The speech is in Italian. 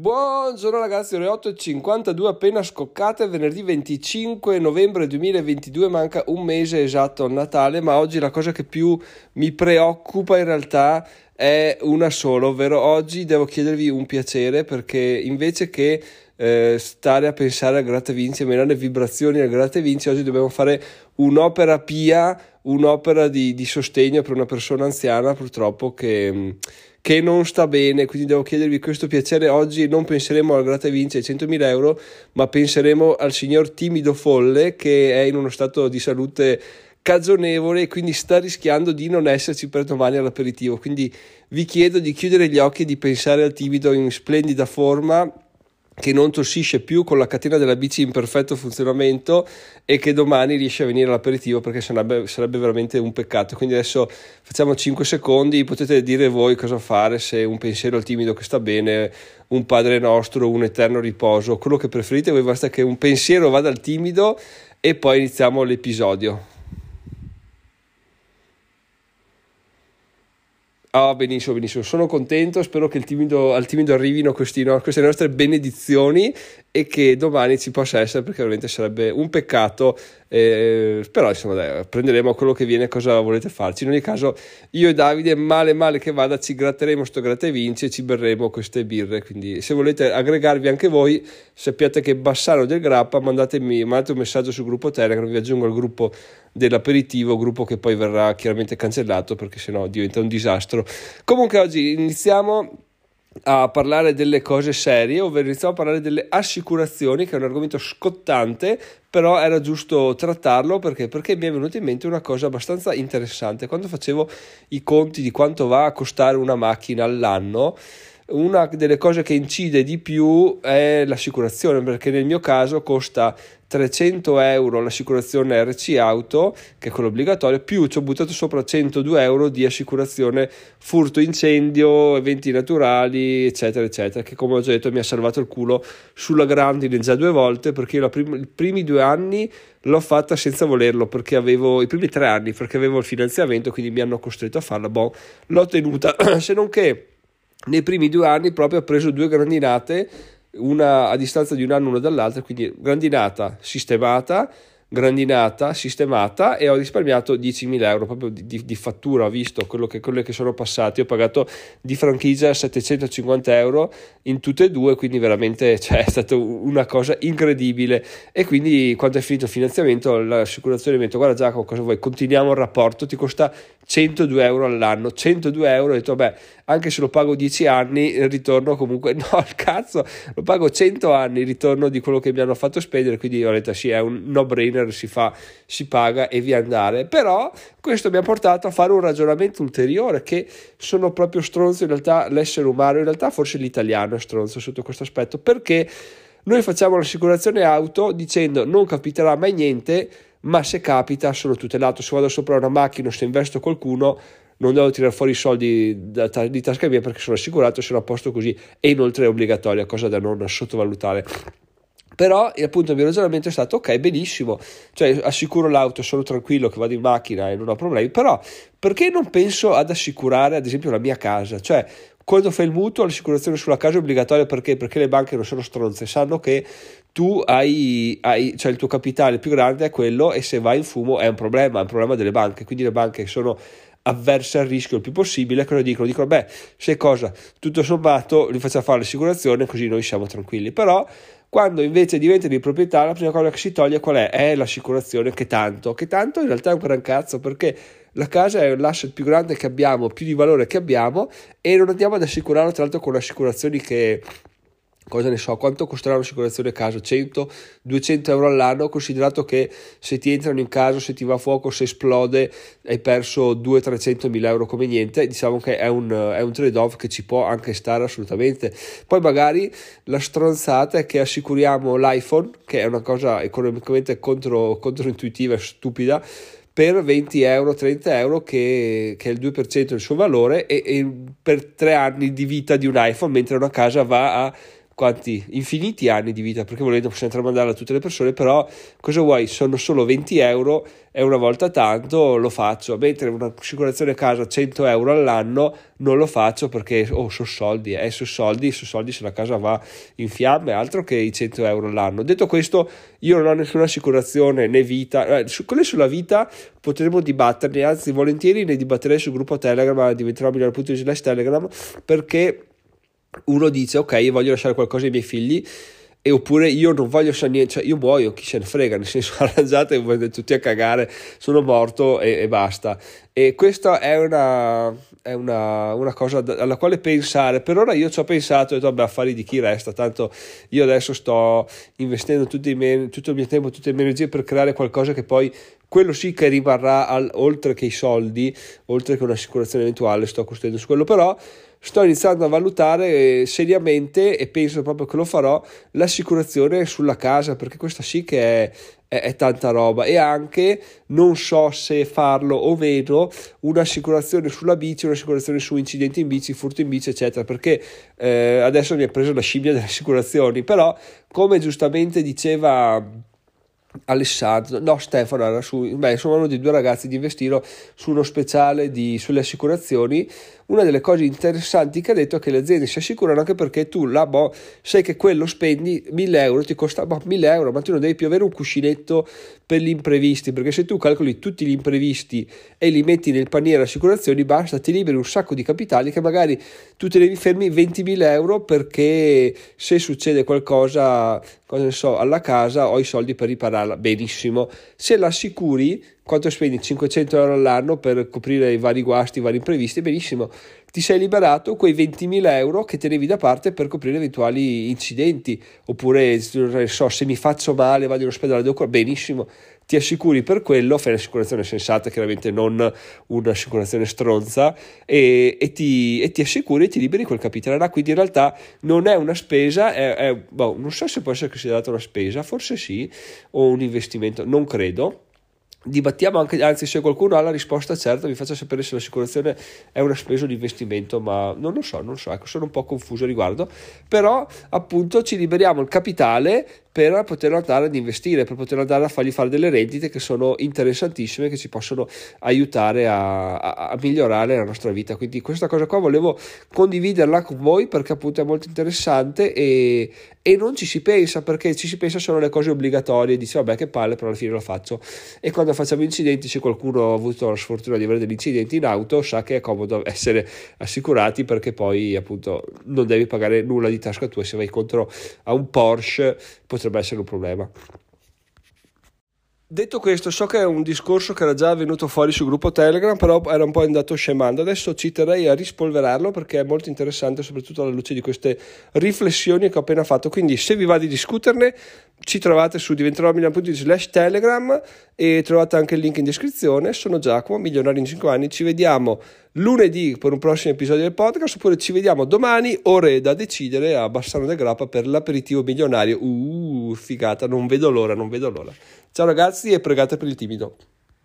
Buongiorno ragazzi, ore 8.52 appena scoccate, venerdì 25 novembre 2022, manca un mese esatto a Natale, ma oggi la cosa che più mi preoccupa in realtà è una sola, ovvero oggi devo chiedervi un piacere perché invece che eh, stare a pensare al gratta vinci e menare vibrazioni al gratta vinci, oggi dobbiamo fare un'opera pia, un'opera di, di sostegno per una persona anziana purtroppo che che non sta bene, quindi devo chiedervi questo piacere. Oggi non penseremo al gratta vince ai 100.000 euro, ma penseremo al signor timido folle che è in uno stato di salute cagionevole e quindi sta rischiando di non esserci per domani all'aperitivo. Quindi vi chiedo di chiudere gli occhi e di pensare al timido in splendida forma che non tossisce più con la catena della bici in perfetto funzionamento e che domani riesce a venire all'aperitivo perché sarebbe, sarebbe, veramente un peccato. Quindi adesso facciamo 5 secondi, potete dire voi cosa fare, se un pensiero al timido che sta bene, un Padre nostro, un eterno riposo, quello che preferite, voi basta che un pensiero vada al timido e poi iniziamo l'episodio. Ah, benissimo, benissimo. Sono contento. Spero che timido, al timido arrivino questi, no, queste nostre benedizioni e che domani ci possa essere perché veramente sarebbe un peccato eh, però insomma dai, prenderemo quello che viene cosa volete farci. In ogni caso io e Davide male male che vada ci gratteremo sto gratta e vinci e ci berremo queste birre. Quindi se volete aggregarvi anche voi sappiate che Bassano del Grappa mandatemi mandate un messaggio sul gruppo Telegram vi aggiungo al gruppo dell'aperitivo gruppo che poi verrà chiaramente cancellato perché sennò diventa un disastro. Comunque oggi iniziamo a parlare delle cose serie, ovvero iniziamo a parlare delle assicurazioni, che è un argomento scottante, però era giusto trattarlo perché, perché mi è venuta in mente una cosa abbastanza interessante. Quando facevo i conti di quanto va a costare una macchina all'anno, una delle cose che incide di più è l'assicurazione, perché nel mio caso costa 300 euro l'assicurazione RC Auto, che è quella obbligatoria, più ci ho buttato sopra 102 euro di assicurazione furto incendio, eventi naturali, eccetera, eccetera, che come ho già detto mi ha salvato il culo sulla grandine già due volte, perché io prim- i primi due anni l'ho fatta senza volerlo, perché avevo i primi tre anni, perché avevo il finanziamento, quindi mi hanno costretto a farla, boh, l'ho tenuta, se non che nei primi due anni proprio ho preso due grandinate, una a distanza di un anno una dall'altra, quindi grandinata sistemata grandinata, sistemata e ho risparmiato 10.000 euro proprio di, di, di fattura, ho visto quello che, quello che sono passati, ho pagato di franchigia 750 euro in tutte e due, quindi veramente cioè, è stata una cosa incredibile. E quindi quando è finito il finanziamento l'assicurazione mi ha detto guarda Giacomo cosa vuoi, continuiamo il rapporto, ti costa 102 euro all'anno, 102 euro, ho detto beh anche se lo pago 10 anni il ritorno comunque no al cazzo, lo pago 100 anni il ritorno di quello che mi hanno fatto spendere, quindi ho detto sì è un no brainer si fa, si paga e via andare. Però questo mi ha portato a fare un ragionamento ulteriore che sono proprio stronzo in realtà l'essere umano, in realtà forse l'italiano è stronzo sotto questo aspetto, perché noi facciamo l'assicurazione auto dicendo non capiterà mai niente, ma se capita sono tutelato, se vado sopra una macchina o se investo qualcuno non devo tirare fuori i soldi da, di tasca mia perché sono assicurato, sono a posto così e inoltre è obbligatoria, cosa da non sottovalutare. Però appunto il mio ragionamento è stato ok, benissimo, cioè assicuro l'auto, sono tranquillo che vado in macchina e non ho problemi, però perché non penso ad assicurare ad esempio la mia casa? Cioè quando fai il mutuo l'assicurazione sulla casa è obbligatoria perché? Perché le banche non sono stronze, sanno che tu hai, hai, cioè il tuo capitale più grande è quello e se vai in fumo è un problema, è un problema delle banche, quindi le banche sono avverse al rischio il più possibile, cosa dicono? Dicono, beh, se cosa, tutto sommato li facciamo fare l'assicurazione così noi siamo tranquilli, però quando invece diventa di proprietà la prima cosa che si toglie qual è? È l'assicurazione che tanto, che tanto in realtà è un gran cazzo perché la casa è l'asset più grande che abbiamo, più di valore che abbiamo e non andiamo ad assicurarlo tra l'altro con assicurazioni che cosa ne so, quanto costerà un'assicurazione casa? 100, 200 euro all'anno, considerato che se ti entrano in casa, se ti va a fuoco, se esplode, hai perso 200-300 mila euro come niente, diciamo che è un, è un trade-off che ci può anche stare assolutamente. Poi magari la stronzata è che assicuriamo l'iPhone, che è una cosa economicamente contro, controintuitiva e stupida, per 20 euro, 30 euro che, che, è il 2% del suo valore e, e per tre anni di vita di un iPhone, mentre una casa va a quanti infiniti anni di vita perché volendo possiamo tramandarla a tutte le persone però cosa vuoi? Sono solo 20 euro e una volta tanto lo faccio. Mentre un'assicurazione a casa 100 euro all'anno non lo faccio perché oh sono soldi eh sono soldi sono soldi se la casa va in fiamme altro che i 100 euro all'anno. Detto questo io non ho nessuna assicurazione né vita eh, su quelle sulla vita potremo dibatterne anzi volentieri ne dibatterei sul gruppo telegram diventerò migliore.it telegram perché uno dice ok io voglio lasciare qualcosa ai miei figli e oppure io non voglio lasciare niente, cioè io muoio, chi se ne frega, nel senso arrangiate e voi tutti a cagare, sono morto e, e basta. E questa è una, è una, una, cosa alla quale pensare. Per ora io ci ho pensato e ho detto, vabbè, affari di chi resta, tanto io adesso sto investendo tutto, me, tutto il mio tempo, tutte le mie energie per creare qualcosa che poi quello sì che rimarrà al, oltre che i soldi, oltre che un'assicurazione eventuale, sto costruendo su quello, però sto iniziando a valutare seriamente e penso proprio che lo farò l'assicurazione sulla casa perché questa sì che è, è, è, tanta roba. E anche non so se farlo o meno un'assicurazione sulla bici un'assicurazione su incidenti in bici furto in bici eccetera perché eh, adesso mi ha preso la scimmia delle assicurazioni. Però come giustamente diceva Alessandro, no Stefano era su, beh insomma uno dei due ragazzi di Investiro su uno speciale di, sulle assicurazioni. Una delle cose interessanti che ha detto è che le aziende si assicurano anche perché tu là, boh, sai che quello spendi 1000 euro, ti costa boh, 1000 euro, ma tu non devi più avere un cuscinetto per gli imprevisti, perché se tu calcoli tutti gli imprevisti e li metti nel paniere assicurazioni, basta, ti liberi un sacco di capitali che magari tu te devi fermi 20.000 euro perché se succede qualcosa, cosa ne so, alla casa ho i soldi per ripararla, benissimo. Se l'assicuri quanto spendi 500 euro all'anno per coprire i vari guasti, i vari imprevisti, benissimo, ti sei liberato quei 20.000 euro che tenevi da parte per coprire eventuali incidenti, oppure so, se mi faccio male vado in ospedale, devo benissimo, ti assicuri per quello, fai un'assicurazione sensata, chiaramente non un'assicurazione stronza, e, e, ti, e ti, assicuri e ti liberi quel capitale. là. Quindi in realtà non è una spesa, è, è, boh, non so se può essere considerata una spesa, forse sì, o un investimento, non credo dibattiamo anche, anzi se qualcuno ha la risposta certa mi faccia sapere se l'assicurazione è una spesa di investimento, ma non lo so, non so, ecco, sono un po' confuso a riguardo, però appunto ci liberiamo il capitale per poter andare ad investire, per poter andare a fargli fare delle rendite che sono interessantissime, che ci possono aiutare a, a, a, migliorare la nostra vita. Quindi questa cosa qua volevo condividerla con voi perché appunto è molto interessante e, e non ci si pensa perché ci si pensa solo alle cose obbligatorie, dice vabbè che palle però alla fine lo faccio. E quando facciamo incidenti, se qualcuno ha avuto la sfortuna di avere degli incidenti in auto, sa che è comodo essere assicurati perché poi appunto non devi pagare nulla di tasca tua se vai contro a un Porsche potrebbe essere un problema. Detto questo, so che è un discorso che era già venuto fuori sul gruppo Telegram, però era un po' andato scemando. Adesso ci terrei a rispolverarlo perché è molto interessante, soprattutto alla luce di queste riflessioni che ho appena fatto. Quindi, se vi va di discuterne, ci trovate su diventeròmilion.it slash telegram e trovate anche il link in descrizione. Sono Giacomo, milionario in 5 anni. Ci vediamo lunedì per un prossimo episodio del podcast oppure ci vediamo domani, ore da decidere a Bassano del Grappa per l'aperitivo milionario. Uh, figata, non vedo l'ora, non vedo l'ora. Ciao ragazzi e pregate per il timido.